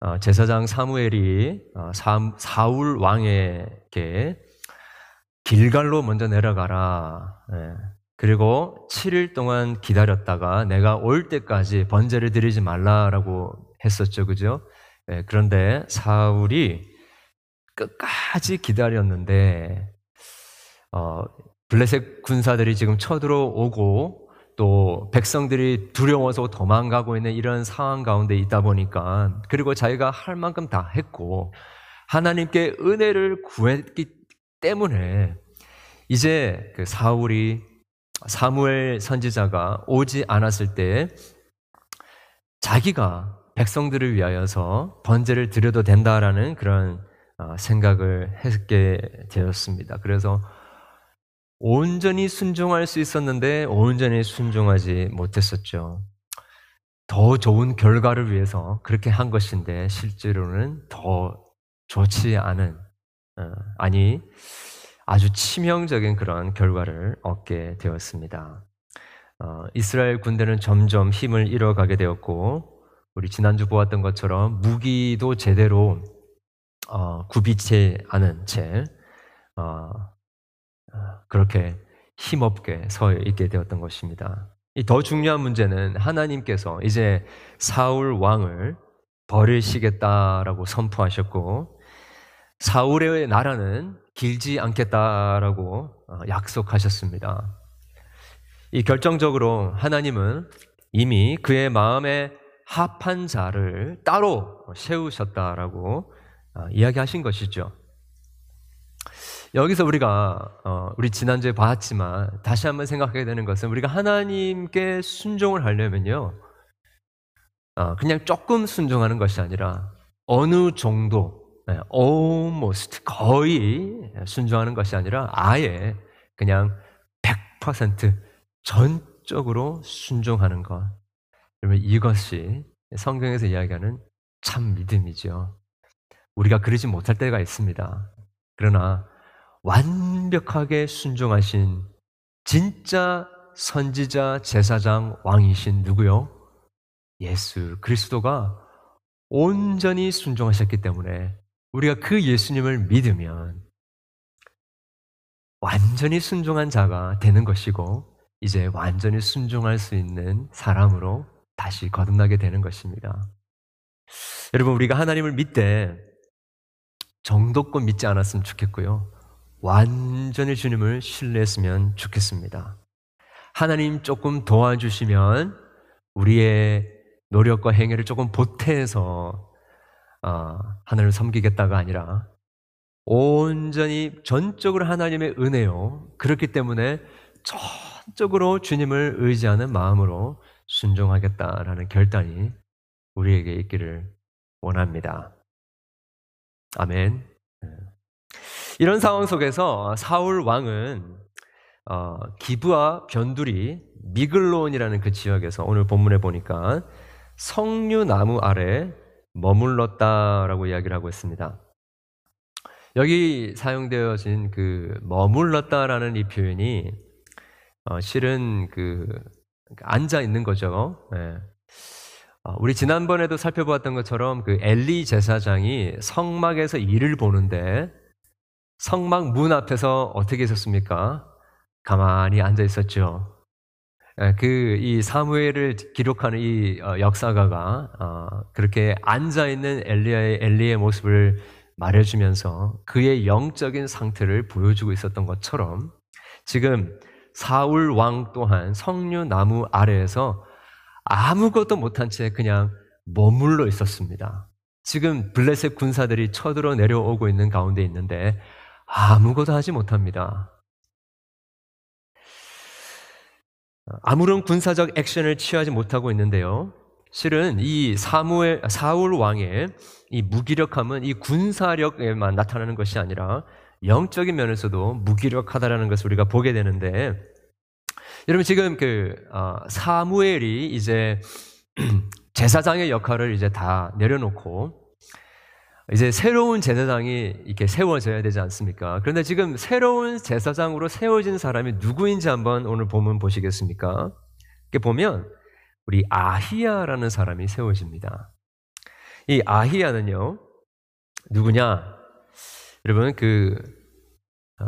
어, 제사장 사무엘이 어, 사, 사울 왕에게 길갈로 먼저 내려가라. 예. 그리고 7일 동안 기다렸다가 내가 올 때까지 번제를 드리지 말라라고 했었죠. 그죠? 예, 그런데 사울이 끝까지 기다렸는데, 어, 블레셋 군사들이 지금 쳐들어오고 또 백성들이 두려워서 도망가고 있는 이런 상황 가운데 있다 보니까 그리고 자기가 할 만큼 다 했고 하나님께 은혜를 구했기 때문에 이제 그 사울이 사무엘 선지자가 오지 않았을 때 자기가 백성들을 위하여서 번제를 드려도 된다라는 그런 어, 생각을 했게 되었습니다. 그래서 온전히 순종할 수 있었는데 온전히 순종하지 못했었죠. 더 좋은 결과를 위해서 그렇게 한 것인데 실제로는 더 좋지 않은 어, 아니 아주 치명적인 그런 결과를 얻게 되었습니다. 어, 이스라엘 군대는 점점 힘을 잃어가게 되었고 우리 지난주 보았던 것처럼 무기도 제대로 어, 굽이지 않은 채 어, 그렇게 힘없게 서 있게 되었던 것입니다. 더 중요한 문제는 하나님께서 이제 사울 왕을 버리시겠다라고 선포하셨고 사울의 나라는 길지 않겠다라고 어, 약속하셨습니다. 이 결정적으로 하나님은 이미 그의 마음에 합한 자를 따로 세우셨다라고 어, 이야기하신 것이죠. 여기서 우리가 어, 우리 지난주에 봤지만 다시 한번 생각하게 되는 것은 우리가 하나님께 순종을 하려면요, 어, 그냥 조금 순종하는 것이 아니라 어느 정도, 네, almost 거의 순종하는 것이 아니라 아예 그냥 100% 전적으로 순종하는 것. 그러면 이것이 성경에서 이야기하는 참 믿음이죠. 우리가 그러지 못할 때가 있습니다. 그러나 완벽하게 순종하신 진짜 선지자, 제사장, 왕이신 누구요? 예수 그리스도가 온전히 순종하셨기 때문에 우리가 그 예수님을 믿으면 완전히 순종한 자가 되는 것이고 이제 완전히 순종할 수 있는 사람으로 다시 거듭나게 되는 것입니다. 여러분 우리가 하나님을 믿되 정도껏 믿지 않았으면 좋겠고요. 완전히 주님을 신뢰했으면 좋겠습니다. 하나님 조금 도와주시면 우리의 노력과 행위를 조금 보태서 어, 하나님을 섬기겠다가 아니라 온전히 전적으로 하나님의 은혜요. 그렇기 때문에 전적으로 주님을 의지하는 마음으로 순종하겠다라는 결단이 우리에게 있기를 원합니다. 아멘. 이런 상황 속에서 사울 왕은 어, 기브와 변두리 미글론이라는 그 지역에서 오늘 본문에 보니까 석류 나무 아래 머물렀다라고 이야기를 하고 있습니다. 여기 사용되어진 그 머물렀다라는 이 표현이 어, 실은 그 앉아 있는 거죠. 네. 어, 우리 지난번에도 살펴보았던 것처럼 그 엘리 제사장이 성막에서 일을 보는데 성막 문 앞에서 어떻게 있었습니까? 가만히 앉아 있었죠. 예, 그이 사무엘을 기록하는 이 어, 역사가가 어, 그렇게 앉아 있는 엘리야의 엘리의 모습을 말해주면서 그의 영적인 상태를 보여주고 있었던 것처럼 지금 사울 왕 또한 성류 나무 아래에서 아무것도 못한 채 그냥 머물러 있었습니다. 지금 블레셋 군사들이 쳐들어 내려오고 있는 가운데 있는데 아무것도 하지 못합니다. 아무런 군사적 액션을 취하지 못하고 있는데요. 실은 이 사무엘, 사울 왕의 이 무기력함은 이 군사력에만 나타나는 것이 아니라 영적인 면에서도 무기력하다라는 것을 우리가 보게 되는데 여러분 지금 그 어, 사무엘이 이제 제사장의 역할을 이제 다 내려놓고 이제 새로운 제사장이 이렇게 세워져야 되지 않습니까? 그런데 지금 새로운 제사장으로 세워진 사람이 누구인지 한번 오늘 보면 보시겠습니까? 이렇게 보면 우리 아히야라는 사람이 세워집니다. 이 아히야는요 누구냐? 여러분 그 어,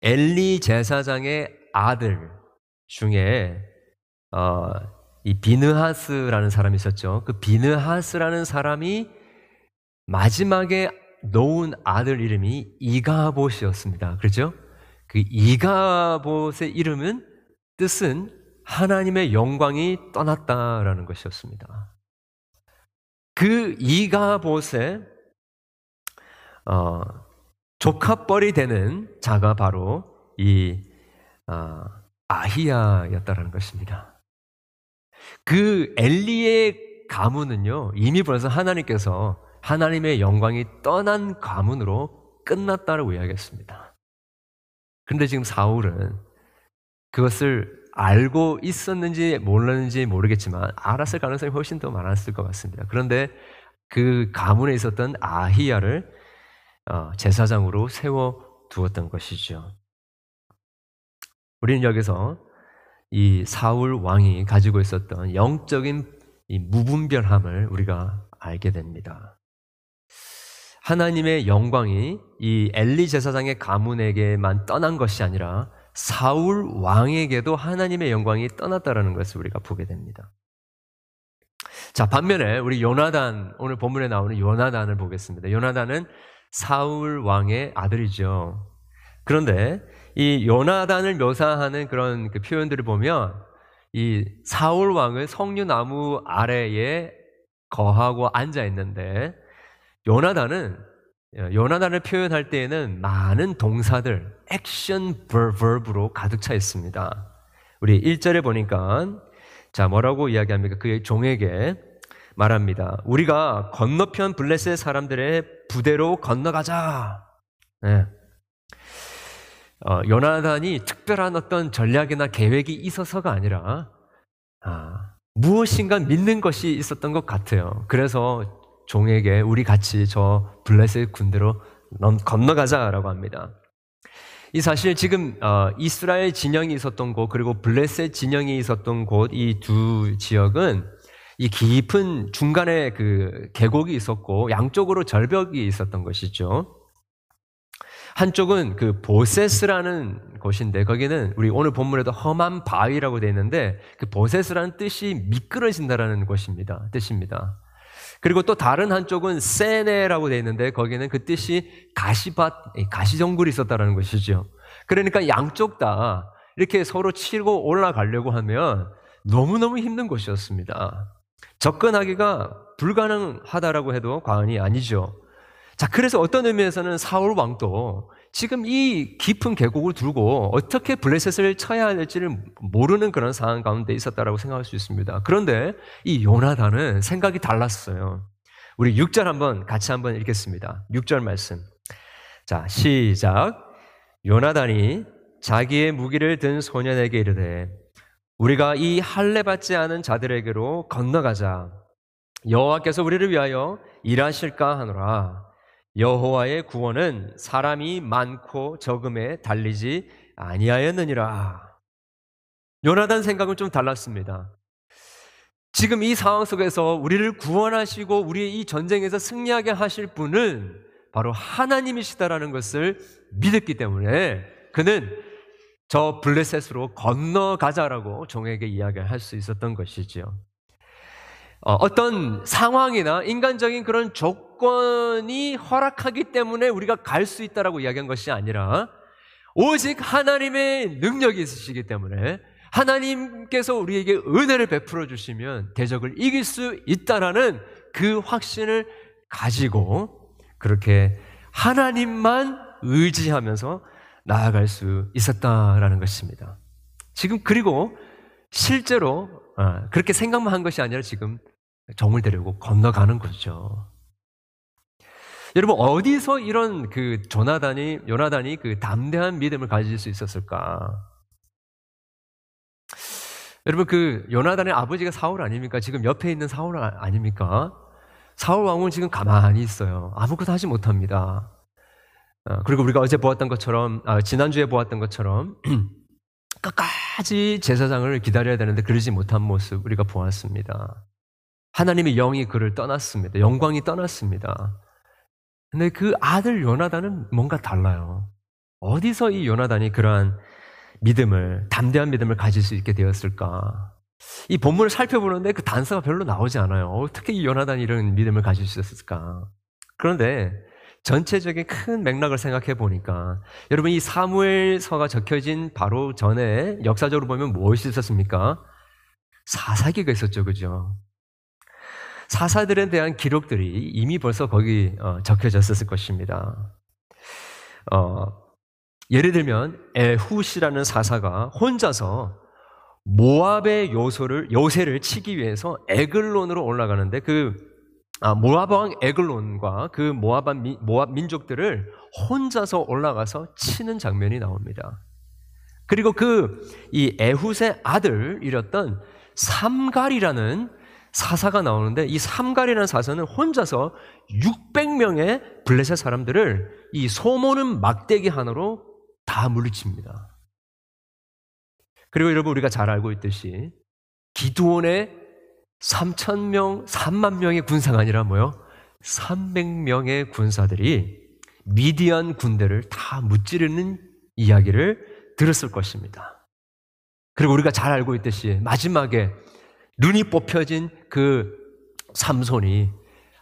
엘리 제사장의 아들 중에 어, 이 비느하스라는 사람이 있었죠. 그 비느하스라는 사람이 마지막에 놓은 아들 이름이 이가봇이었습니다. 그렇죠? 그 이가봇의 이름은 뜻은 하나님의 영광이 떠났다라는 것이었습니다. 그 이가봇의 어, 조카뻘이 되는 자가 바로 이 어, 아히야였다라는 것입니다. 그 엘리의 가문은요 이미 벌써 하나님께서 하나님의 영광이 떠난 가문으로 끝났다고 이야기했습니다. 그런데 지금 사울은 그것을 알고 있었는지 몰랐는지 모르겠지만 알았을 가능성이 훨씬 더 많았을 것 같습니다. 그런데 그 가문에 있었던 아히야를 어, 제사장으로 세워 두었던 것이죠. 우리는 여기서 이 사울 왕이 가지고 있었던 영적인 무분별함을 우리가 알게 됩니다. 하나님의 영광이 이 엘리 제사장의 가문에게만 떠난 것이 아니라 사울 왕에게도 하나님의 영광이 떠났다라는 것을 우리가 보게 됩니다. 자, 반면에 우리 요나단, 오늘 본문에 나오는 요나단을 보겠습니다. 요나단은 사울 왕의 아들이죠. 그런데 이 요나단을 묘사하는 그런 그 표현들을 보면 이 사울 왕은 석류나무 아래에 거하고 앉아 있는데 요나단은 요나단을 표현할 때에는 많은 동사들, 액션 버브로 가득 차 있습니다. 우리 1절에 보니까 자, 뭐라고 이야기합니까? 그의 종에게 말합니다. 우리가 건너편 블레셋 사람들의 부대로 건너가자. 네. 어, 요나단이 특별한 어떤 전략이나 계획이 있어서가 아니라 아, 무엇인가 믿는 것이 있었던 것 같아요. 그래서 종에게 우리 같이 저 블레셋 군대로 건너가자라고 합니다. 이 사실 지금 어, 이스라엘 진영이 있었던 곳 그리고 블레셋 진영이 있었던 곳 이 두 지역은 이 깊은 중간에 그 계곡이 있었고 양쪽으로 절벽이 있었던 것이죠. 한쪽은 그 보세스라는 곳인데 거기는 우리 오늘 본문에도 험한 바위라고 되어 있는데 그 보세스라는 뜻이 미끄러진다라는 것입니다. 뜻입니다. 그리고 또 다른 한쪽은 세네라고 되어 있는데 거기는 그 뜻이 가시밭, 가시정글이 있었다라는 것이죠. 그러니까 양쪽 다 이렇게 서로 치고 올라가려고 하면 너무너무 힘든 곳이었습니다. 접근하기가 불가능하다라고 해도 과언이 아니죠. 자, 그래서 어떤 의미에서는 사울 왕도 지금 이 깊은 계곡을 두고 어떻게 블레셋을 쳐야 할지를 모르는 그런 상황 가운데 있었다라고 생각할 수 있습니다. 그런데 이 요나단은 생각이 달랐어요. 우리 6절 한번 같이 한번 읽겠습니다. 6절 말씀. 자, 시작. 요나단이 자기의 무기를 든 소년에게 이르되 우리가 이 할례 받지 않은 자들에게로 건너가자. 여호와께서 우리를 위하여 일하실까 하노라. 여호와의 구원은 사람이 많고 적음에 달리지 아니하였느니라. 요나단 생각은 좀 달랐습니다. 지금 이 상황 속에서 우리를 구원하시고 우리의 이 전쟁에서 승리하게 하실 분은 바로 하나님이시다라는 것을 믿었기 때문에 그는 저 블레셋으로 건너가자라고 종에게 이야기할 수 있었던 것이지요. 어, 어떤 상황이나 인간적인 그런 조건 이 허락하기 때문에 우리가 갈 수 있다라고 이야기한 것이 아니라 오직 하나님의 능력이 있으시기 때문에 하나님께서 우리에게 은혜를 베풀어 주시면 대적을 이길 수 있다라는 그 확신을 가지고 그렇게 하나님만 의지하면서 나아갈 수 있었다라는 것입니다. 지금 그리고 실제로 어, 그렇게 생각만 한 것이 아니라 지금 정을 데리고 건너가는 거죠. 여러분 어디서 이런 그 조나단이 요나단이 그 담대한 믿음을 가질 수 있었을까? 여러분 그 요나단의 아버지가 사울 아닙니까? 지금 옆에 있는 사울 아, 아닙니까? 사울 왕은 지금 가만히 있어요. 아무것도 하지 못합니다. 어, 그리고 우리가 어제 보았던 것처럼 아, 지난주에 보았던 것처럼 끝까지 제사장을 기다려야 되는데 그러지 못한 모습 우리가 보았습니다. 하나님의 영이 그를 떠났습니다. 영광이 떠났습니다. 근데 그 아들 요나단은 뭔가 달라요. 어디서 이 요나단이 그러한 믿음을, 담대한 믿음을 가질 수 있게 되었을까? 이 본문을 살펴보는데 그 단서가 별로 나오지 않아요. 어떻게 이 요나단이 이런 믿음을 가질 수 있었을까? 그런데 전체적인 큰 맥락을 생각해 보니까 여러분 이 사무엘서가 적혀진 바로 전에 역사적으로 보면 무엇이 있었습니까? 사사기가 있었죠, 그죠? 사사들에 대한 기록들이 이미 벌써 거기 어, 적혀졌었을 것입니다. 어, 예를 들면 에훗이라는 사사가 혼자서 모압의 요소를 요새를 치기 위해서 에글론으로 올라가는데 그 아, 모압 왕 에글론과 그 모압, 모압 민족들을 혼자서 올라가서 치는 장면이 나옵니다. 그리고 그 이 에훗의 아들이었던 삼갈이라는 사사가 나오는데 이 삼갈이라는 사사는 혼자서 600명의 블레셋 사람들을 이 소모는 막대기 하나로 다 물리칩니다. 그리고 여러분 우리가 잘 알고 있듯이 기도원의 3천 명, 3만 명의 군사가 아니라 뭐요? 300명의 군사들이 미디안 군대를 다 무찌르는 이야기를 들었을 것입니다. 그리고 우리가 잘 알고 있듯이 마지막에 눈이 뽑혀진 그 삼손이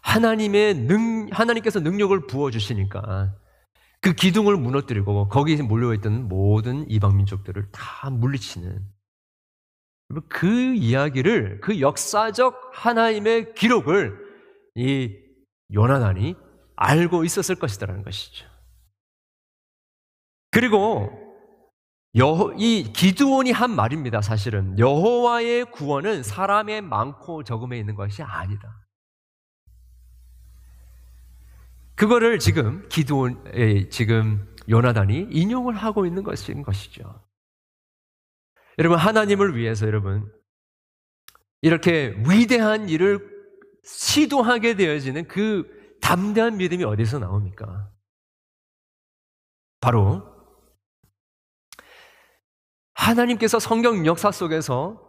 하나님의 능, 하나님께서 능력을 부어주시니까 그 기둥을 무너뜨리고 거기에 몰려있던 모든 이방민족들을 다 물리치는 그 이야기를, 그 역사적 하나님의 기록을 이 요나단이 알고 있었을 것이다라는 것이죠. 그리고 여호, 이 기드온이 한 말입니다. 사실은 여호와의 구원은 사람의 많고 적음에 있는 것이 아니다. 그거를 지금 기드온 지금 요나단이 인용을 하고 있는 것인 것이죠. 여러분 하나님을 위해서 여러분 이렇게 위대한 일을 시도하게 되어지는 그 담대한 믿음이 어디서 나옵니까? 바로 하나님께서 성경 역사 속에서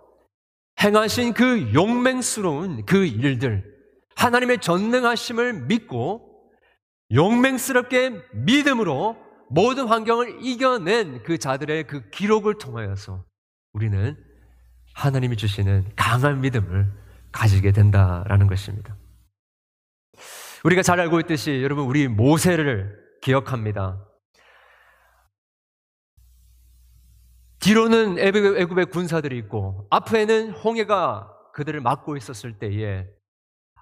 행하신 그 용맹스러운 그 일들, 하나님의 전능하심을 믿고 용맹스럽게 믿음으로 모든 환경을 이겨낸 그 자들의 그 기록을 통하여서 우리는 하나님이 주시는 강한 믿음을 가지게 된다라는 것입니다. 우리가 잘 알고 있듯이 여러분 우리 모세를 기억합니다. 뒤로는 애굽의 군사들이 있고 앞에는 홍해가 그들을 막고 있었을 때에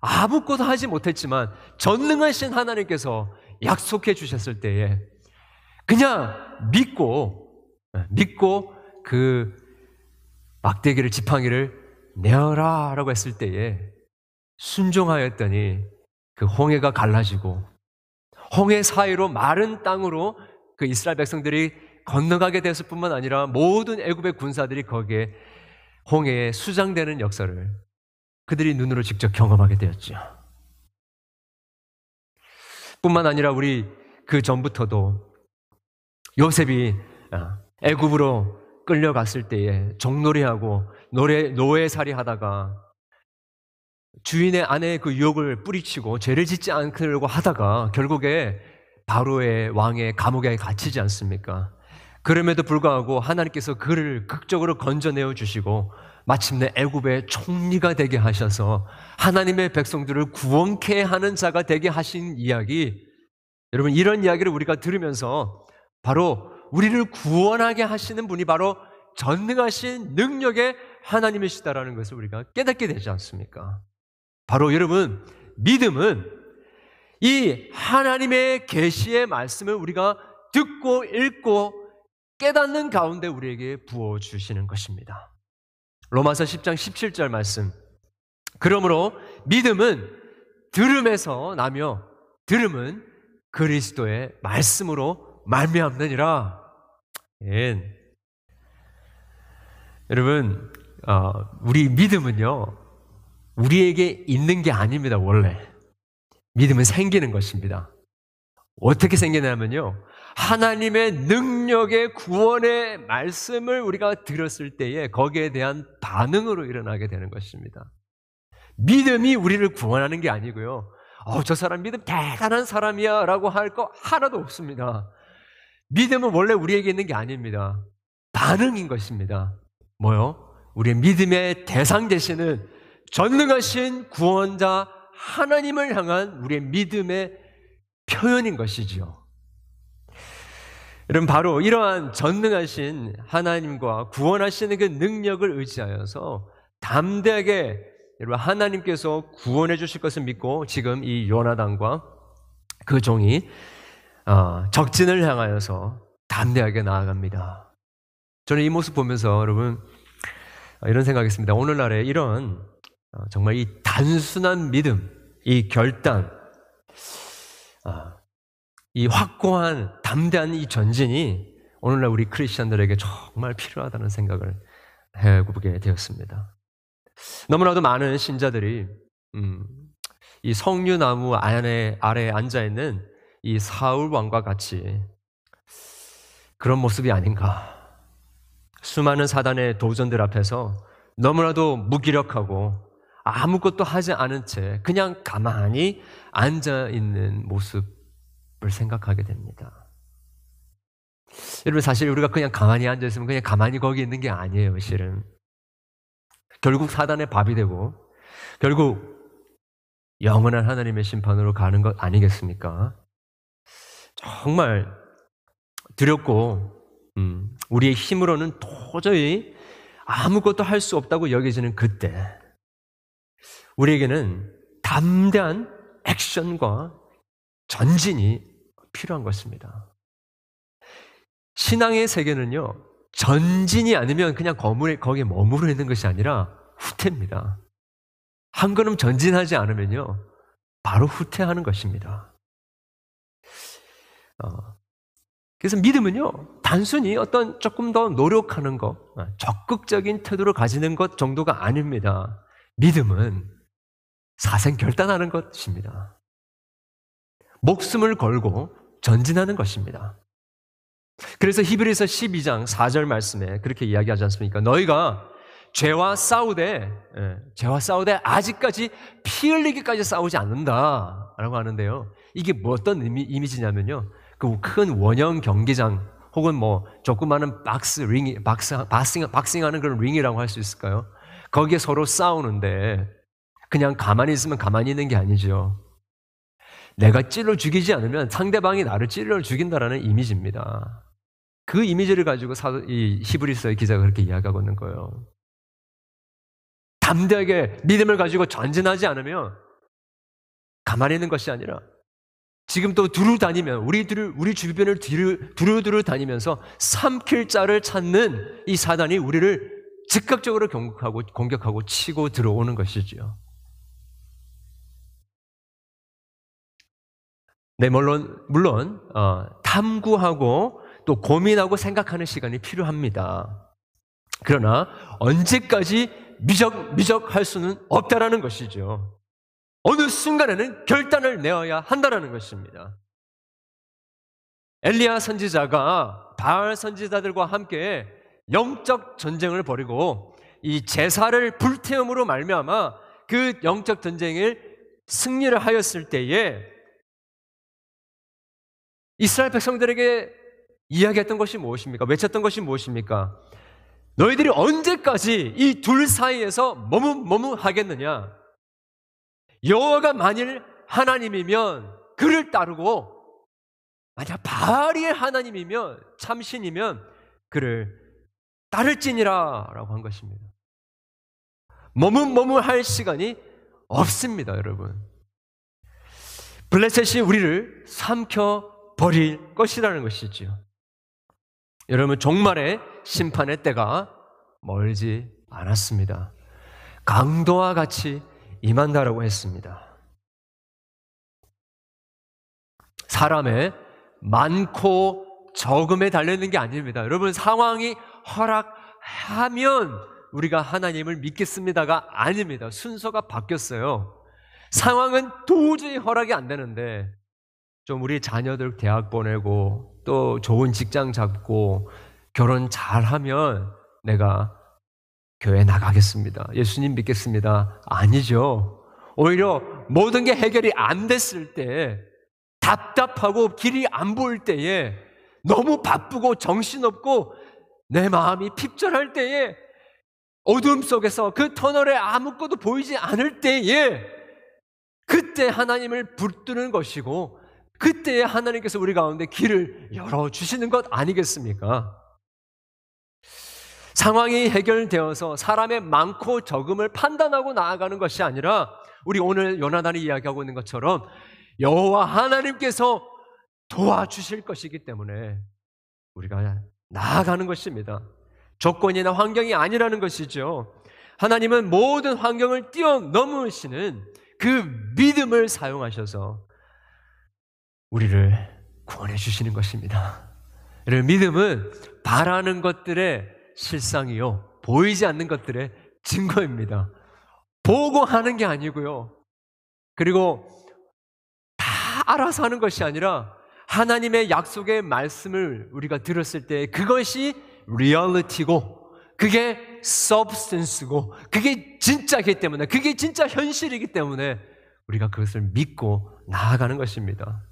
아무것도 하지 못했지만 전능하신 하나님께서 약속해 주셨을 때에 그냥 믿고 믿고 그 막대기를 지팡이를 내어라라고 했을 때에 순종하였더니 그 홍해가 갈라지고 홍해 사이로 마른 땅으로 그 이스라엘 백성들이 건너가게 됐을 뿐만 아니라 모든 애굽의 군사들이 거기에 홍해에 수장되는 역사를 그들이 눈으로 직접 경험하게 되었죠. 뿐만 아니라 우리 그 전부터도 요셉이 아, 애굽으로 끌려갔을 때에 종놀이하고 노래 노예살이 하다가 주인의 아내의 그 유혹을 뿌리치고 죄를 짓지 않으려고 하다가 결국에 바로의 왕의 감옥에 갇히지 않습니까? 그럼에도 불구하고 하나님께서 그를 극적으로 건져내어 주시고 마침내 애굽의 총리가 되게 하셔서 하나님의 백성들을 구원케 하는 자가 되게 하신 이야기 여러분 이런 이야기를 우리가 들으면서 바로 우리를 구원하게 하시는 분이 바로 전능하신 능력의 하나님이시다라는 것을 우리가 깨닫게 되지 않습니까? 바로 여러분 믿음은 이 하나님의 계시의 말씀을 우리가 듣고 읽고 깨닫는 가운데 우리에게 부어 주시는 것입니다. 로마서 10장 17절 말씀. 그러므로 믿음은 들음에서 나며 들음은 그리스도의 말씀으로 말미암느니라. 예. 여러분, 어, 우리 믿음은요, 우리에게 있는 게 아닙니다, 원래. 믿음은 생기는 것입니다. 어떻게 생기냐면요, 하나님의 능력의 구원의 말씀을 우리가 들었을 때에 거기에 대한 반응으로 일어나게 되는 것입니다. 믿음이 우리를 구원하는 게 아니고요. 어, 저 사람 믿음 대단한 사람이야 라고 할 거 하나도 없습니다. 믿음은 원래 우리에게 있는 게 아닙니다. 반응인 것입니다. 뭐요? 우리의 믿음의 대상 되시는 전능하신 구원자 하나님을 향한 우리의 믿음의 표현인 것이지요. 여러분, 바로 이러한 전능하신 하나님과 구원하시는 그 능력을 의지하여서 담대하게 여러분 하나님께서 구원해 주실 것을 믿고 지금 이 요나단과 그 종이 어, 적진을 향하여서 담대하게 나아갑니다. 저는 이 모습 보면서 여러분 이런 생각했습니다. 오늘날에 이런 어, 정말 이 단순한 믿음, 이 결단, 아, 이 확고한 담대한 이 전진이 오늘날 우리 크리스천들에게 정말 필요하다는 생각을 해보게 되었습니다. 너무나도 많은 신자들이 음, 이 성류나무 안에 아래 앉아 있는 이 사울 왕과 같이 그런 모습이 아닌가. 수많은 사단의 도전들 앞에서 너무나도 무기력하고 아무것도 하지 않은 채 그냥 가만히 앉아 있는 모습을 생각하게 됩니다. 여러분 사실 우리가 그냥 가만히 앉아 있으면 그냥 가만히 거기 있는 게 아니에요, 실은. 결국 사단의 밥이 되고 결국 영원한 하나님의 심판으로 가는 것 아니겠습니까? 정말 두렵고 음, 우리의 힘으로는 도저히 아무것도 할 수 없다고 여겨지는 그때 우리에게는 담대한 액션과 전진이 필요한 것입니다. 신앙의 세계는요, 전진이 아니면 그냥 거물에, 거기에 머무르 있는 것이 아니라 후퇴입니다. 한 걸음 전진하지 않으면요, 바로 후퇴하는 것입니다. 어, 그래서 믿음은요, 단순히 어떤 조금 더 노력하는 것, 어, 적극적인 태도를 가지는 것 정도가 아닙니다. 믿음은 사생 결단하는 것입니다. 목숨을 걸고 전진하는 것입니다. 그래서 히브리서 12장 4절 말씀에 그렇게 이야기하지 않습니까? 너희가 죄와 싸우되 예, 죄와 싸우되 아직까지 피 흘리기까지 싸우지 않는다라고 하는데요. 이게 뭐 어떤 의미, 이미지냐면요. 그 큰 원형 경기장 혹은 뭐 조그마한 박스 링 box boxing boxing하는 그런 링이라고 할 수 있을까요? 거기에 서로 싸우는데 그냥 가만히 있으면 가만히 있는 게 아니죠. 내가 찔러 죽이지 않으면 상대방이 나를 찔러 죽인다라는 이미지입니다. 그 이미지를 가지고 사, 이 히브리서의 기자가 그렇게 이야기하고 있는 거예요. 담대하게 믿음을 가지고 전진하지 않으면 가만히 있는 것이 아니라 지금 또 두루 다니면 우리 들 우리 주변을 두루 두루 다니면서 삼킬 자를 찾는 이 사단이 우리를 즉각적으로 공격하고 공격하고 치고 들어오는 것이지요. 네, 물론 물론 어, 탐구하고 또 고민하고 생각하는 시간이 필요합니다. 그러나 언제까지 미적 미적 할 수는 없다라는 것이죠. 어느 순간에는 결단을 내어야 한다라는 것입니다. 엘리야 선지자가 바알 선지자들과 함께 영적 전쟁을 벌이고 이 제사를 불태움으로 말미암아 그 영적 전쟁을 승리를 하였을 때에 이스라엘 백성들에게 이야기했던 것이 무엇입니까? 외쳤던 것이 무엇입니까? 너희들이 언제까지 이 둘 사이에서 머뭇머뭇하겠느냐? 여호와가 만일 하나님이면 그를 따르고 만약 바알이 하나님이면 참신이면 그를 따를지니라라고 한 것입니다. 머뭇머뭇할 시간이 없습니다, 여러분. 블레셋이 우리를 삼켜 버릴 것이라는 것이지요. 여러분 종말의 심판의 때가 멀지 않았습니다. 강도와 같이 임한다라고 했습니다. 사람의 많고 적음에 달려있는 게 아닙니다. 여러분 상황이 허락하면 우리가 하나님을 믿겠습니다가 아닙니다. 순서가 바뀌었어요. 상황은 도저히 허락이 안 되는데 좀 우리 자녀들 대학 보내고 또 좋은 직장 잡고 결혼 잘하면 내가 교회 나가겠습니다. 예수님 믿겠습니다. 아니죠. 오히려 모든 게 해결이 안 됐을 때 답답하고 길이 안 보일 때에 너무 바쁘고 정신없고 내 마음이 핍절할 때에 어둠 속에서 그 터널에 아무것도 보이지 않을 때에 그때 하나님을 붙드는 것이고 그때에 하나님께서 우리 가운데 길을 열어주시는 것 아니겠습니까? 상황이 해결되어서 사람의 많고 적음을 판단하고 나아가는 것이 아니라 우리 오늘 요나단이 이야기하고 있는 것처럼 여호와 하나님께서 도와주실 것이기 때문에 우리가 나아가는 것입니다. 조건이나 환경이 아니라는 것이죠. 하나님은 모든 환경을 뛰어넘으시는 그 믿음을 사용하셔서 우리를 구원해 주시는 것입니다. 믿음은 바라는 것들의 실상이요. 보이지 않는 것들의 증거입니다. 보고 하는 게 아니고요. 그리고 다 알아서 하는 것이 아니라 하나님의 약속의 말씀을 우리가 들었을 때 그것이 리얼리티고 그게 substance고 그게 진짜이기 때문에 그게 진짜 현실이기 때문에 우리가 그것을 믿고 나아가는 것입니다.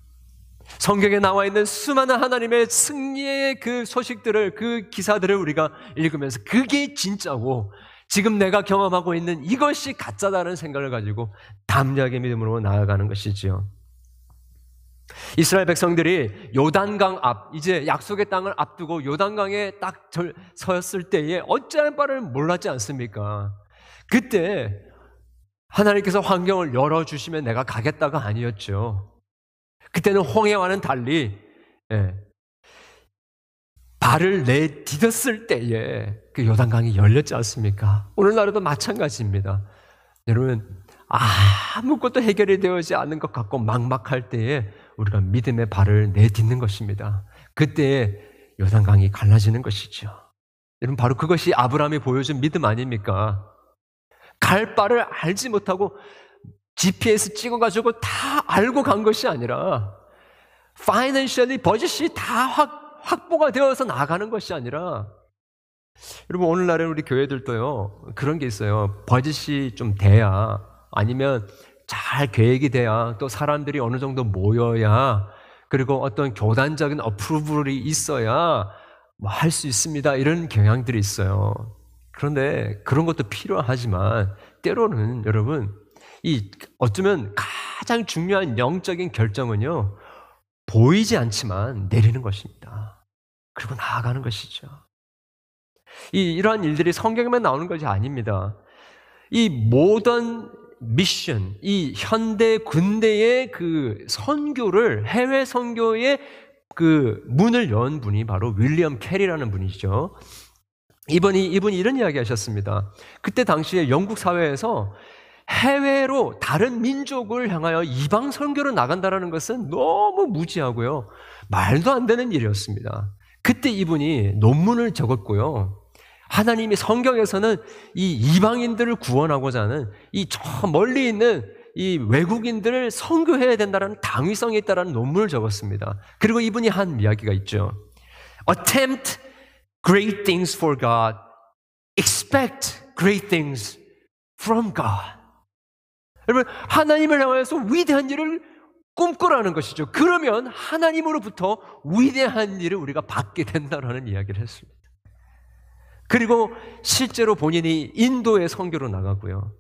성경에 나와 있는 수많은 하나님의 승리의 그 소식들을 그 기사들을 우리가 읽으면서 그게 진짜고 지금 내가 경험하고 있는 이것이 가짜다는 생각을 가지고 담대하게 믿음으로 나아가는 것이지요. 이스라엘 백성들이 요단강 앞, 이제 약속의 땅을 앞두고 요단강에 딱 서였을 때에 어찌할 바를 몰랐지 않습니까? 그때 하나님께서 환경을 열어주시면 내가 가겠다가 아니었죠. 그때는 홍해와는 달리, 예, 발을 내디뎠을 때에 그 요단강이 열렸지 않습니까? 오늘날에도 마찬가지입니다. 여러분, 아무것도 해결이 되어지 않는 것 같고 막막할 때에 우리가 믿음의 발을 내딛는 것입니다. 그때 요단강이 갈라지는 것이죠. 여러분 바로 그것이 아브라함이 보여준 믿음 아닙니까? 갈 바를 알지 못하고 GPS 찍어가지고 다 알고 간 것이 아니라 파이낸셜리 버짓이 다 확, 확보가 되어서 나가는 것이 아니라 여러분 오늘날에 우리 교회들도요 그런 게 있어요 버짓이 좀 돼야 아니면 잘 계획이 돼야 또 사람들이 어느 정도 모여야 그리고 어떤 교단적인 어프로블이 있어야 뭐 할 수 있습니다. 이런 경향들이 있어요. 그런데 그런 것도 필요하지만 때로는 여러분 이 어쩌면 가장 중요한 영적인 결정은요 보이지 않지만 내리는 것입니다. 그리고 나아가는 것이죠. 이 이러한 일들이 성경에만 나오는 것이 아닙니다. 이 모든 미션, 이 현대 군대의 그 선교를 해외 선교의 그 문을 연 분이 바로 윌리엄 캐리라는 분이죠. 이분이 이분이 이런 이야기 하셨습니다. 그때 당시에 영국 사회에서 해외로 다른 민족을 향하여 이방 선교를 나간다라는 것은 너무 무지하고요. 말도 안 되는 일이었습니다. 그때 이분이 논문을 적었고요. 하나님이 성경에서는 이 이방인들을 구원하고자 하는 이 저 멀리 있는 이 외국인들을 선교해야 된다는 당위성이 있다는 논문을 적었습니다. 그리고 이분이 한 이야기가 있죠. Attempt great things for God. Expect great things from God. 여러분, 하나님을 향해서 위대한 일을 꿈꾸라는 것이죠. 그러면 하나님으로부터 위대한 일을 우리가 받게 된다는 이야기를 했습니다. 그리고 실제로 본인이 인도의 선교로 나가고요.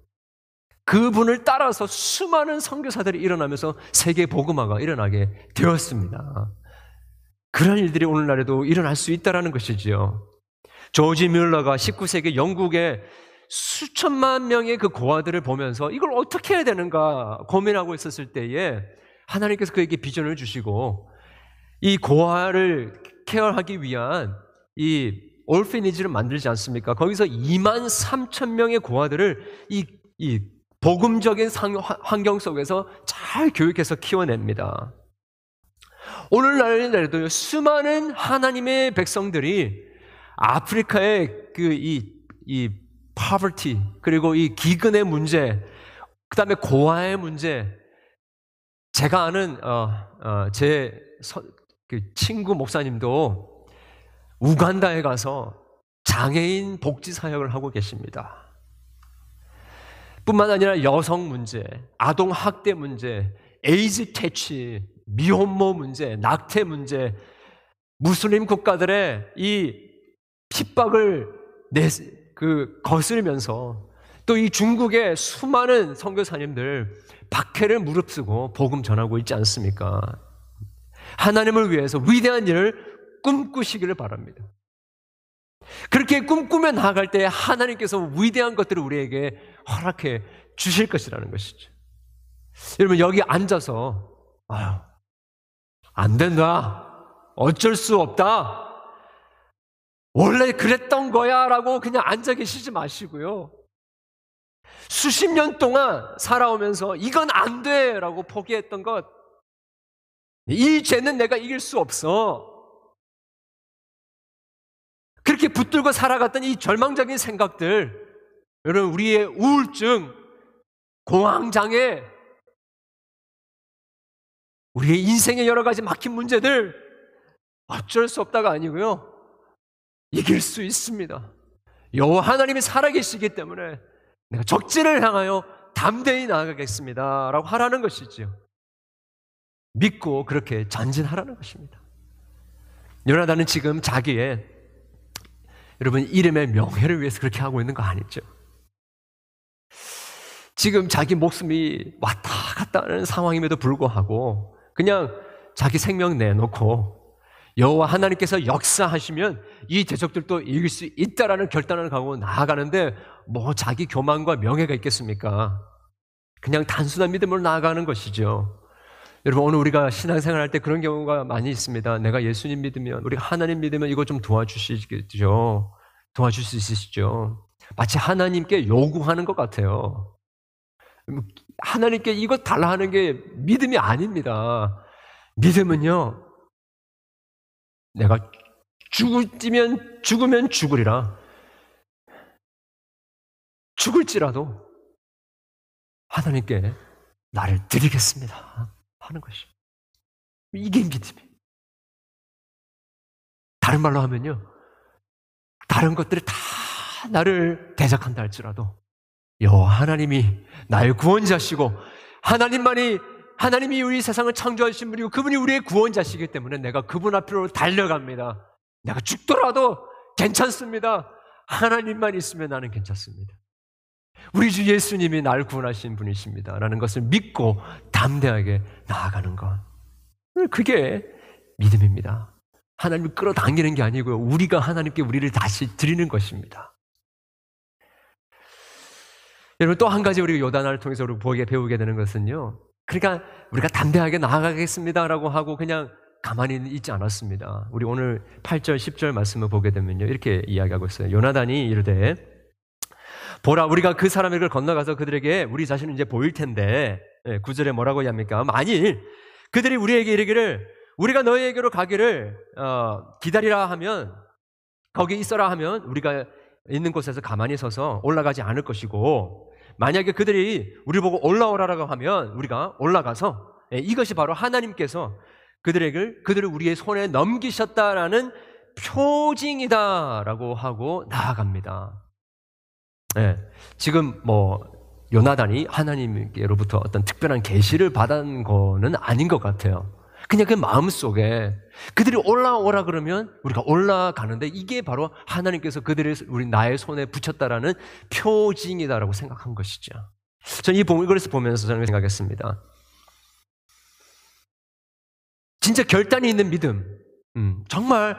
그분을 따라서 수많은 선교사들이 일어나면서 세계 복음화가 일어나게 되었습니다. 그런 일들이 오늘날에도 일어날 수 있다라는 것이지요. 조지 뮬러가 19세기 영국의 수천만 명의 그 고아들을 보면서 이걸 어떻게 해야 되는가 고민하고 있었을 때에 하나님께서 그에게 비전을 주시고 이 고아를 케어하기 위한 이 올피니지를 만들지 않습니까? 거기서 2만 3천 명의 고아들을 이, 이 복음적인 환경 속에서 잘 교육해서 키워냅니다. 오늘날에도 수많은 하나님의 백성들이 아프리카의 그 이 이 poverty 그리고 이 기근의 문제, 그 다음에 고아의 문제, 제가 아는 어, 어, 제 서, 그 친구 목사님도 우간다에 가서 장애인 복지 사역을 하고 계십니다. 뿐만 아니라 여성 문제, 아동 학대 문제, 에이즈 퇴치, 미혼모 문제, 낙태 문제, 무슬림 국가들의 이 핍박을 내, 그 거스르면서 또 이 중국의 수많은 선교사님들 박해를 무릅쓰고 복음 전하고 있지 않습니까? 하나님을 위해서 위대한 일을 꿈꾸시기를 바랍니다. 그렇게 꿈꾸며 나아갈 때 하나님께서 위대한 것들을 우리에게 허락해 주실 것이라는 것이죠. 여러분 여기 앉아서 아유 안 된다. 어쩔 수 없다. 원래 그랬던 거야 라고 그냥 앉아 계시지 마시고요. 수십 년 동안 살아오면서 이건 안 돼 라고 포기했던 것. 이 죄는 내가 이길 수 없어. 그렇게 붙들고 살아갔던 이 절망적인 생각들, 여러분, 우리의 우울증, 공황장애, 우리의 인생의 여러 가지 막힌 문제들, 어쩔 수 없다가 아니고요. 이길 수 있습니다. 여호와 하나님이 살아계시기 때문에 내가 적지를 향하여 담대히 나아가겠습니다. 라고 하라는 것이지요. 믿고 그렇게 전진하라는 것입니다. 요나단은 지금 자기의 여러분 이름의 명예를 위해서 그렇게 하고 있는 거 아니죠? 지금 자기 목숨이 왔다 갔다 하는 상황임에도 불구하고 그냥 자기 생명 내놓고 여호와 하나님께서 역사하시면 이 대적들도 이길 수 있다라는 결단을 가고 나아가는데 뭐 자기 교만과 명예가 있겠습니까? 그냥 단순한 믿음으로 나아가는 것이죠. 여러분 오늘 우리가 신앙생활 할 때 그런 경우가 많이 있습니다. 내가 예수님 믿으면 우리가 하나님 믿으면 이거 좀 도와주시겠죠. 도와줄 수 있으시죠. 마치 하나님께 요구하는 것 같아요. 하나님께 이거 달라 하는 게 믿음이 아닙니다. 믿음은요, 내가 죽으면, 죽으면 죽으리라. 죽을지라도 하나님께 나를 드리겠습니다. 하는 것이. 이게 믿음이. 다른 말로 하면요. 다른 것들이 다 나를 대적한다 할지라도 여호와 하나님이 나의 구원자시고 하나님만이 하나님이 우리 세상을 창조하신 분이고 그분이 우리의 구원자시기 때문에 내가 그분 앞으로 달려갑니다. 내가 죽더라도 괜찮습니다. 하나님만 있으면 나는 괜찮습니다. 우리 주 예수님이 날 구원하신 분이십니다. 라는 것을 믿고 담대하게 나아가는 것. 그게 믿음입니다. 하나님을 끌어당기는 게 아니고요. 우리가 하나님께 우리를 다시 드리는 것입니다. 여러분 또 한 가지 우리가 요단을 통해서 우리 보게 배우게 되는 것은요. 그러니까 우리가 담대하게 나아가겠습니다라고 하고 그냥 가만히 있지 않았습니다. 우리 오늘 8절, 10절 말씀을 보게 되면요. 이렇게 이야기하고 있어요. 요나단이 이르되 보라 우리가 그 사람에게 건너가서 그들에게 우리 자신은 이제 보일 텐데 9절에 예, 뭐라고 합니까? 만일 그들이 우리에게 이르기를 우리가 너희에게로 가기를 어, 기다리라 하면 거기 있어라 하면 우리가 있는 곳에서 가만히 서서 올라가지 않을 것이고 만약에 그들이 우리 보고 올라오라라고 하면 우리가 올라가서 예, 이것이 바로 하나님께서 그들에게 그들을 우리의 손에 넘기셨다라는 표징이다라고 하고 나아갑니다. 네, 지금 뭐 요나단이 하나님께로부터 어떤 특별한 계시를 받은 거는 아닌 것 같아요. 그냥 그 마음 속에 그들이 올라오라 그러면 우리가 올라가는데 이게 바로 하나님께서 그들을 우리 나의 손에 붙였다라는 표징이다라고 생각한 것이죠. 저는 이 이것을 보면서 저는 생각했습니다. 진짜 결단이 있는 믿음, 음, 정말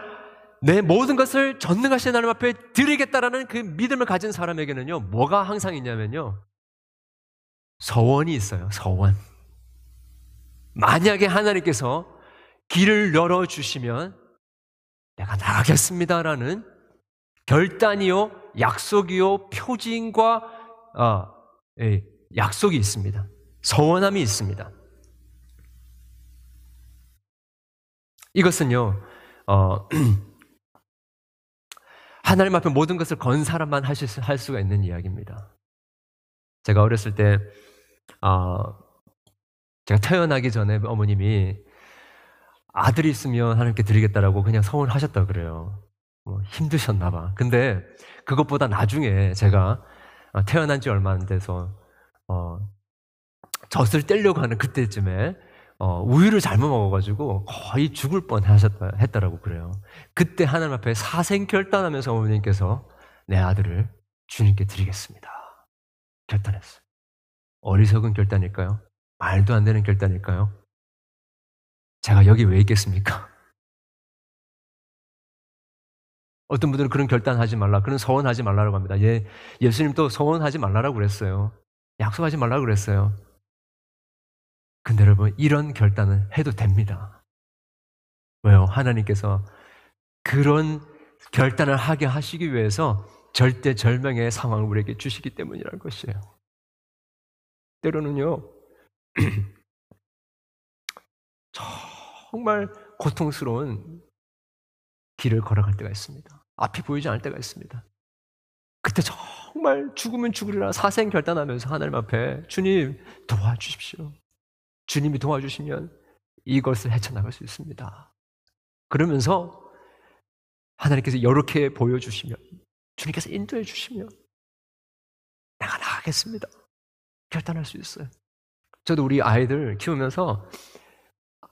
내 모든 것을 전능하신 하나님 앞에 드리겠다라는 그 믿음을 가진 사람에게는요, 뭐가 항상 있냐면요, 서원이 있어요, 서원. 만약에 하나님께서 길을 열어주시면 내가 나가겠습니다라는 결단이요, 약속이요, 표징과 아, 예, 약속이 있습니다. 서원함이 있습니다. 이것은요, 어, 하나님 앞에 모든 것을 건 사람만 하실 수, 할 수가 있는 이야기입니다. 제가 어렸을 때, 어, 제가 태어나기 전에 어머님이 아들이 있으면 하나님께 드리겠다라고 그냥 서원하셨다 그래요. 뭐 힘드셨나 봐. 근데 그것보다 나중에 제가 어, 태어난 지 얼마 안 돼서 어, 젖을 떼려고 하는 그때쯤에 어, 우유를 잘못 먹어가지고 거의 죽을 뻔 하셨다, 했다라고 그래요. 그때 하나님 앞에 사생 결단하면서 어머님께서 내 아들을 주님께 드리겠습니다. 결단했어요. 어리석은 결단일까요? 말도 안 되는 결단일까요? 제가 여기 왜 있겠습니까? 어떤 분들은 그런 결단하지 말라, 그런 서원하지 말라고 합니다. 예, 예수님도 서원하지 말라고 그랬어요. 약속하지 말라고 그랬어요. 근데 여러분, 이런 결단은 해도 됩니다. 왜요? 하나님께서 그런 결단을 하게 하시기 위해서 절대 절명의 상황을 우리에게 주시기 때문이라는 것이에요. 때로는요, 정말 고통스러운 길을 걸어갈 때가 있습니다. 앞이 보이지 않을 때가 있습니다. 그때 정말 죽으면 죽으리라 사생 결단하면서 하나님 앞에 주님 도와주십시오. 주님이 도와주시면 이것을 헤쳐나갈 수 있습니다. 그러면서 하나님께서 이렇게 보여주시면 주님께서 인도해 주시면 내가 나가겠습니다. 결단할 수 있어요. 저도 우리 아이들 키우면서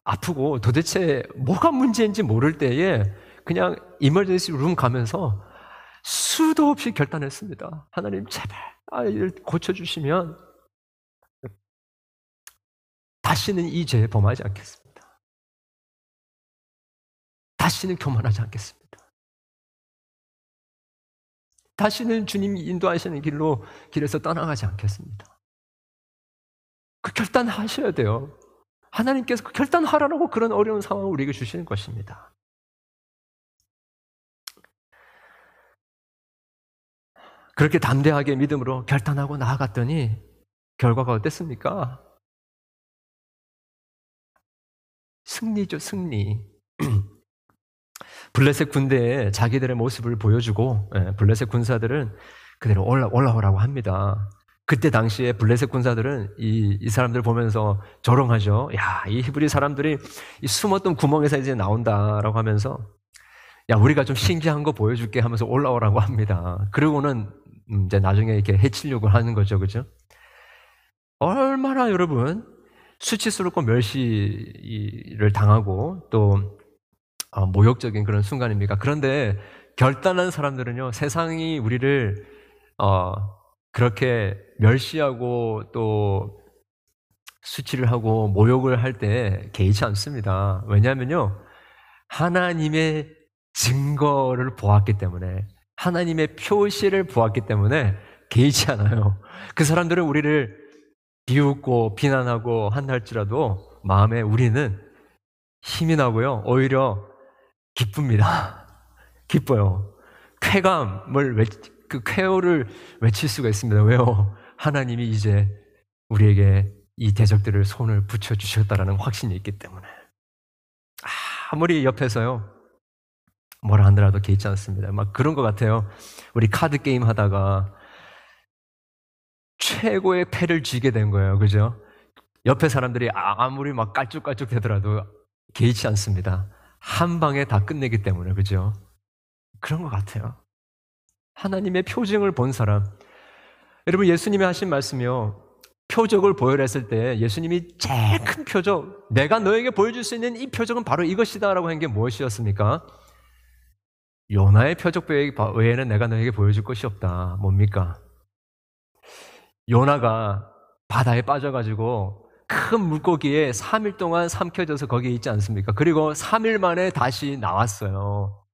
아프고 도대체 뭐가 문제인지 모를 때에 그냥 이멀전시 룸 가면서 수도 없이 결단했습니다. 하나님 제발 아이를 고쳐주시면 다시는 이 죄에 범하지 않겠습니다. 다시는 교만하지 않겠습니다. 다시는 주님이 인도하시는 길로 길에서 떠나가지 않겠습니다. 그 결단하셔야 돼요. 하나님께서 그 결단하라고 그런 어려운 상황을 우리에게 주시는 것입니다. 그렇게 담대하게 믿음으로 결단하고 나아갔더니 결과가 어땠습니까? 승리죠, 승리. 블레셋 군대에 자기들의 모습을 보여주고 예, 블레셋 군사들은 그대로 올라, 올라오라고 합니다. 그때 당시에 블레셋 군사들은 이, 이 사람들 보면서 조롱하죠. 야, 이 히브리 사람들이 이 숨었던 구멍에서 이제 나온다라고 하면서 야, 우리가 좀 신기한 거 보여줄게 하면서 올라오라고 합니다. 그러고는 이제 나중에 이렇게 해치려고 하는 거죠. 그죠? 얼마나 여러분 수치스럽고 멸시를 당하고 또 어, 모욕적인 그런 순간입니까? 그런데 결단한 사람들은요, 세상이 우리를 어, 그렇게 멸시하고 또 수치를 하고 모욕을 할 때 개의치 않습니다. 왜냐하면요, 하나님의 증거를 보았기 때문에, 하나님의 표시를 보았기 때문에 개의치 않아요. 그 사람들은 우리를 비웃고 비난하고 한할지라도 마음에 우리는 힘이 나고요. 오히려 기쁩니다. 기뻐요. 쾌감을 외, 그 쾌호를 외칠 수가 있습니다. 왜요? 하나님이 이제 우리에게 이 대적들을 손을 붙여 주셨다라는 확신이 있기 때문에 아무리 옆에서요 뭐라 하더라도 개의치 않습니다. 막 그런 것 같아요. 우리 카드 게임 하다가 최고의 패를 쥐게 된 거예요. 그죠? 옆에 사람들이 아무리 막 깔쭉깔쭉 되더라도 개의치 않습니다. 한 방에 다 끝내기 때문에, 그죠? 그런 것 같아요. 하나님의 표징을 본 사람. 여러분, 예수님이 하신 말씀이요. 표적을 보여했을 때 예수님이 제일 큰 표적, 내가 너에게 보여줄 수 있는 이 표적은 바로 이것이다 라고 한 게 무엇이었습니까? 요나의 표적 외에는 내가 너에게 보여줄 것이 없다. 뭡니까? 요나가 바다에 빠져가지고 큰 물고기에 3일 동안 삼켜져서 거기에 있지 않습니까? 그리고 3일 만에 다시 나왔어요.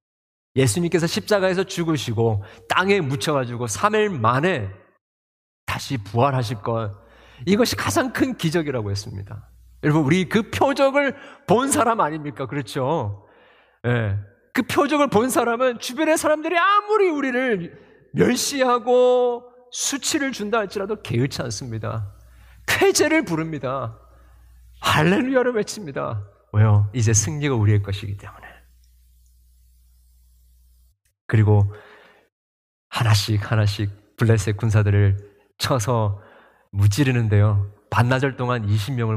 예수님께서 십자가에서 죽으시고 땅에 묻혀가지고 3일 만에 다시 부활하실 것. 이것이 가장 큰 기적이라고 했습니다. 여러분, 우리 그 표적을 본 사람 아닙니까? 그렇죠? 예. 네. 그 표적을 본 사람은 주변의 사람들이 아무리 우리를 멸시하고 수치를 준다 할지라도 개의치 않습니다. 쾌제를 부릅니다. 할렐루야를 외칩니다. 왜요? 이제 승리가 우리의 것이기 때문에. 그리고 하나씩 하나씩 블레셋 군사들을 쳐서 무찌르는데요. 반나절 동안 20명을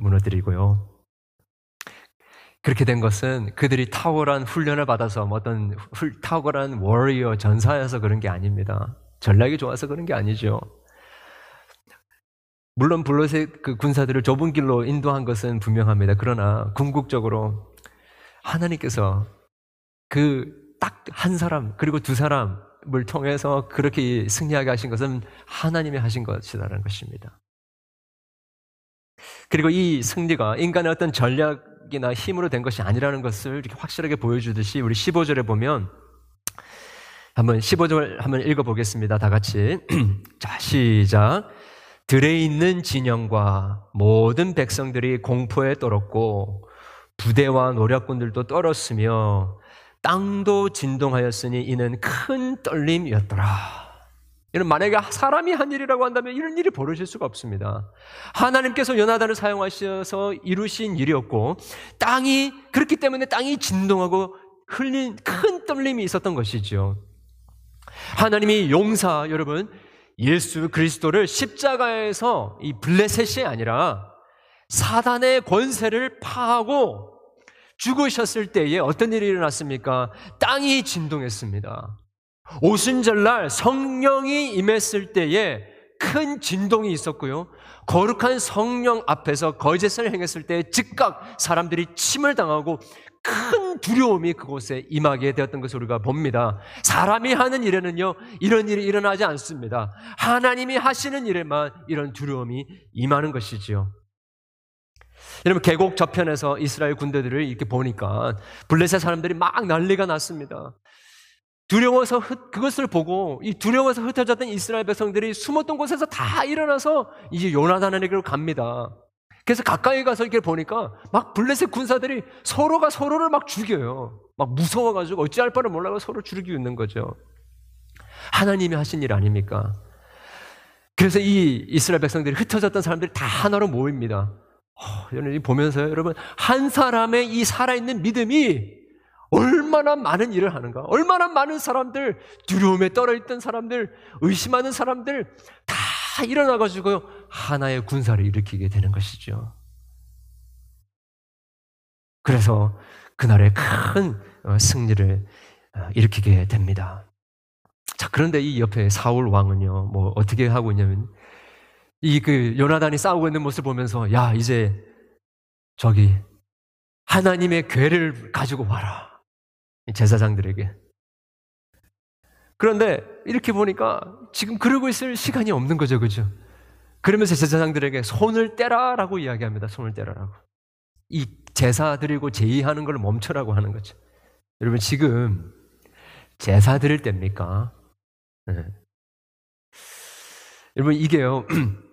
무너뜨리고요. 그렇게 된 것은 그들이 탁월한 훈련을 받아서 뭐 어떤 훌, 탁월한 워리어 전사여서 그런 게 아닙니다. 전략이 좋아서 그런 게 아니죠. 물론 블롯의 그 군사들을 좁은 길로 인도한 것은 분명합니다. 그러나 궁극적으로 하나님께서 그 딱 한 사람 그리고 두 사람을 통해서 그렇게 승리하게 하신 것은 하나님이 하신 것이라는 것입니다. 그리고 이 승리가 인간의 어떤 전략이나 힘으로 된 것이 아니라는 것을 이렇게 확실하게 보여주듯이 우리 15절에 보면 한번 15절 한번 읽어보겠습니다. 다 같이. 자, 시작. 들에 있는 진영과 모든 백성들이 공포에 떨었고 부대와 노략군들도 떨었으며 땅도 진동하였으니 이는 큰 떨림이었더라. 이런 만약에 사람이 한 일이라고 한다면 이런 일이 벌어질 수가 없습니다. 하나님께서 연하단을 사용하셔서 이루신 일이었고 땅이 그렇기 때문에 땅이 진동하고 흘린 큰 떨림이 있었던 것이죠. 하나님이 용사 여러분 예수 그리스도를 십자가에서 이 블레셋이 아니라 사단의 권세를 파하고 죽으셨을 때에 어떤 일이 일어났습니까? 땅이 진동했습니다. 오순절날 성령이 임했을 때에 큰 진동이 있었고요. 거룩한 성령 앞에서 거짓을 행했을 때 즉각 사람들이 침을 당하고 큰 두려움이 그곳에 임하게 되었던 것을 우리가 봅니다. 사람이 하는 일에는요, 이런 일이 일어나지 않습니다. 하나님이 하시는 일에만 이런 두려움이 임하는 것이지요. 여러분, 계곡 저편에서 이스라엘 군대들을 이렇게 보니까 블레셋 사람들이 막 난리가 났습니다. 두려워서 흩, 그것을 보고 이 두려워서 흩어졌던 이스라엘 백성들이 숨었던 곳에서 다 일어나서 이제 요나단에게로 갑니다. 그래서 가까이 가서 이렇게 보니까 막 블레셋 군사들이 서로가 서로를 막 죽여요. 막 무서워가지고 어찌할 바를 몰라고 서로 죽이고 있는 거죠. 하나님이 하신 일 아닙니까? 그래서 이 이스라엘 백성들이 흩어졌던 사람들이 다 하나로 모입니다. 어, 여러분 보면서 여러분 한 사람의 이 살아있는 믿음이 얼마나 많은 일을 하는가? 얼마나 많은 사람들, 두려움에 떨어있던 사람들, 의심하는 사람들 다 일어나가지고 하나의 군사를 일으키게 되는 것이죠. 그래서 그날에 큰 어, 승리를 어, 일으키게 됩니다. 자, 그런데 이 옆에 사울 왕은요, 뭐 어떻게 하고 있냐면, 이 그 요나단이 싸우고 있는 모습을 보면서, 야, 이제 저기 하나님의 괴를 가지고 와라. 제사장들에게. 그런데 이렇게 보니까 지금 그러고 있을 시간이 없는 거죠, 그죠? 그러면서 제사장들에게 손을 떼라라고 이야기합니다. 손을 떼라라고. 이 제사 드리고 제의하는 걸 멈춰라고 하는 거죠. 여러분, 지금 제사 드릴 때입니까? 네. 여러분, 이게요,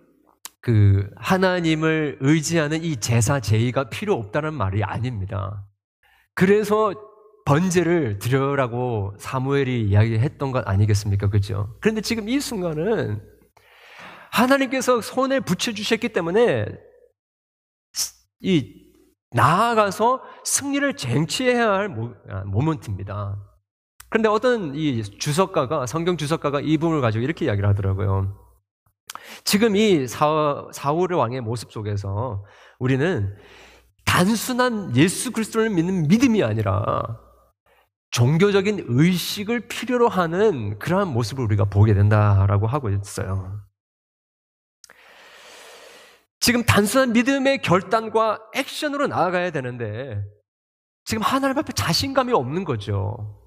그, 하나님을 의지하는 이 제사 제의가 필요 없다는 말이 아닙니다. 그래서 번제를 드려라고 사무엘이 이야기했던 것 아니겠습니까? 그죠? 그런데 지금 이 순간은 하나님께서 손에 붙여주셨기 때문에 이 나아가서 승리를 쟁취해야 할 아, 모먼트입니다. 그런데 어떤 이 주석가가, 성경 주석가가 이 부분을 가지고 이렇게 이야기를 하더라고요. 지금 이 사, 사울의 왕의 모습 속에서 우리는 단순한 예수 그리스도를 믿는 믿음이 아니라 종교적인 의식을 필요로 하는 그러한 모습을 우리가 보게 된다라고 하고 있어요. 지금 단순한 믿음의 결단과 액션으로 나아가야 되는데 지금 하나님 앞에 자신감이 없는 거죠.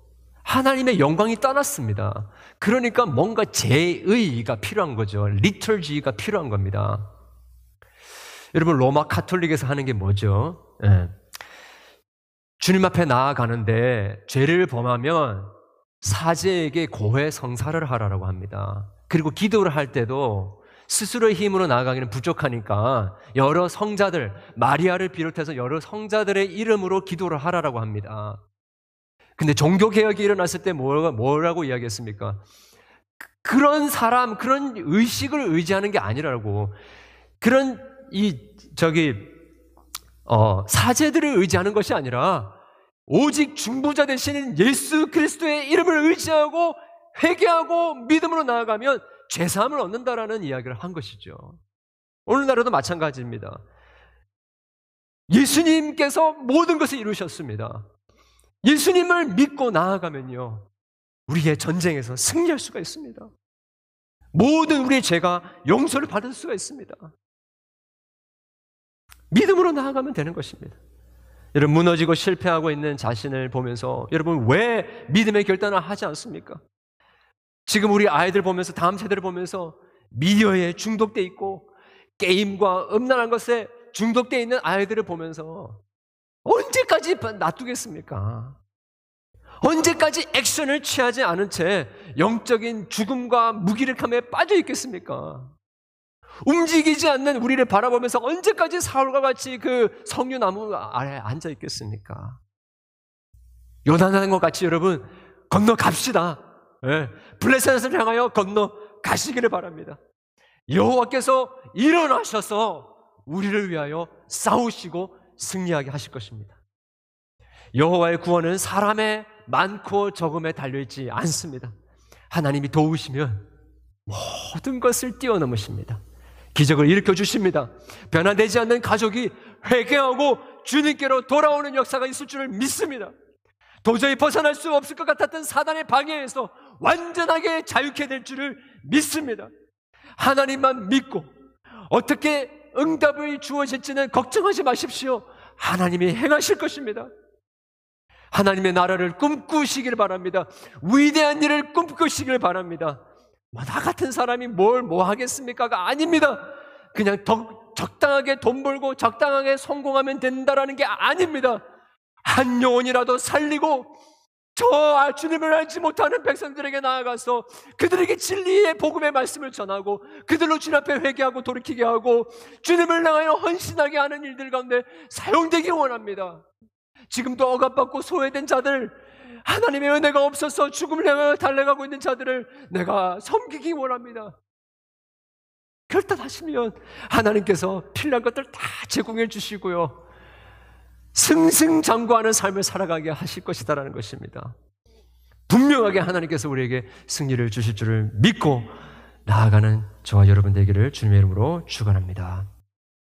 하나님의 영광이 떠났습니다. 그러니까 뭔가 제의가 필요한 거죠. 리털지가 필요한 겁니다. 여러분 로마 카톨릭에서 하는 게 뭐죠? 네. 주님 앞에 나아가는데 죄를 범하면 사제에게 고해 성사를 하라고 합니다. 그리고 기도를 할 때도 스스로의 힘으로 나아가기는 부족하니까 여러 성자들, 마리아를 비롯해서 여러 성자들의 이름으로 기도를 하라고 합니다. 근데 종교개혁이 일어났을 때 뭐라고 이야기했습니까? 그런 사람, 그런 의식을 의지하는 게 아니라고. 그런, 이, 저기, 어, 사제들을 의지하는 것이 아니라 오직 중보자 되시는 예수 그리스도의 이름을 의지하고 회개하고 믿음으로 나아가면 죄 사함을 얻는다라는 이야기를 한 것이죠. 오늘날에도 마찬가지입니다. 예수님께서 모든 것을 이루셨습니다. 예수님을 믿고 나아가면요. 우리의 전쟁에서 승리할 수가 있습니다. 모든 우리의 죄가 용서를 받을 수가 있습니다. 믿음으로 나아가면 되는 것입니다. 여러분 무너지고 실패하고 있는 자신을 보면서 여러분 왜 믿음의 결단을 하지 않습니까? 지금 우리 아이들 보면서 다음 세대를 보면서 미디어에 중독돼 있고 게임과 음란한 것에 중독돼 있는 아이들을 보면서 언제까지 놔두겠습니까? 언제까지 액션을 취하지 않은 채 영적인 죽음과 무기력함에 빠져 있겠습니까? 움직이지 않는 우리를 바라보면서 언제까지 사울과 같이 그 성류나무 아래 앉아 있겠습니까? 요단하는 것 같이 여러분 건너 갑시다. 네. 블레셋을 향하여 건너 가시기를 바랍니다. 여호와께서 일어나셔서 우리를 위하여 싸우시고 승리하게 하실 것입니다. 여호와의 구원은 사람의 많고 적음에 달려있지 않습니다. 하나님이 도우시면 모든 것을 뛰어넘으십니다. 기적을 일으켜 주십니다. 변화되지 않는 가족이 회개하고 주님께로 돌아오는 역사가 있을 줄을 믿습니다. 도저히 벗어날 수 없을 것 같았던 사단의 방해에서 완전하게 자유케 될 줄을 믿습니다. 하나님만 믿고 어떻게 응답을 주어질지는 걱정하지 마십시오. 하나님이 행하실 것입니다. 하나님의 나라를 꿈꾸시길 바랍니다. 위대한 일을 꿈꾸시길 바랍니다. 뭐나 같은 사람이 뭘 뭐 하겠습니까가 아닙니다. 그냥 덕, 적당하게 돈 벌고 적당하게 성공하면 된다라는 게 아닙니다. 한 영혼이라도 살리고 저 주님을 알지 못하는 백성들에게 나아가서 그들에게 진리의 복음의 말씀을 전하고 그들로 주님 앞에 회개하고 돌이키게 하고 주님을 향하여 헌신하게 하는 일들 가운데 사용되기 원합니다. 지금도 억압받고 소외된 자들 하나님의 은혜가 없어서 죽음을 향하여 달려가고 있는 자들을 내가 섬기기 원합니다. 결단하시면 하나님께서 필요한 것들 다 제공해 주시고요. 승승장구하는 삶을 살아가게 하실 것이다라는 것입니다. 분명하게 하나님께서 우리에게 승리를 주실 줄을 믿고 나아가는 저와 여러분 되기를 주님의 이름으로 축원합니다.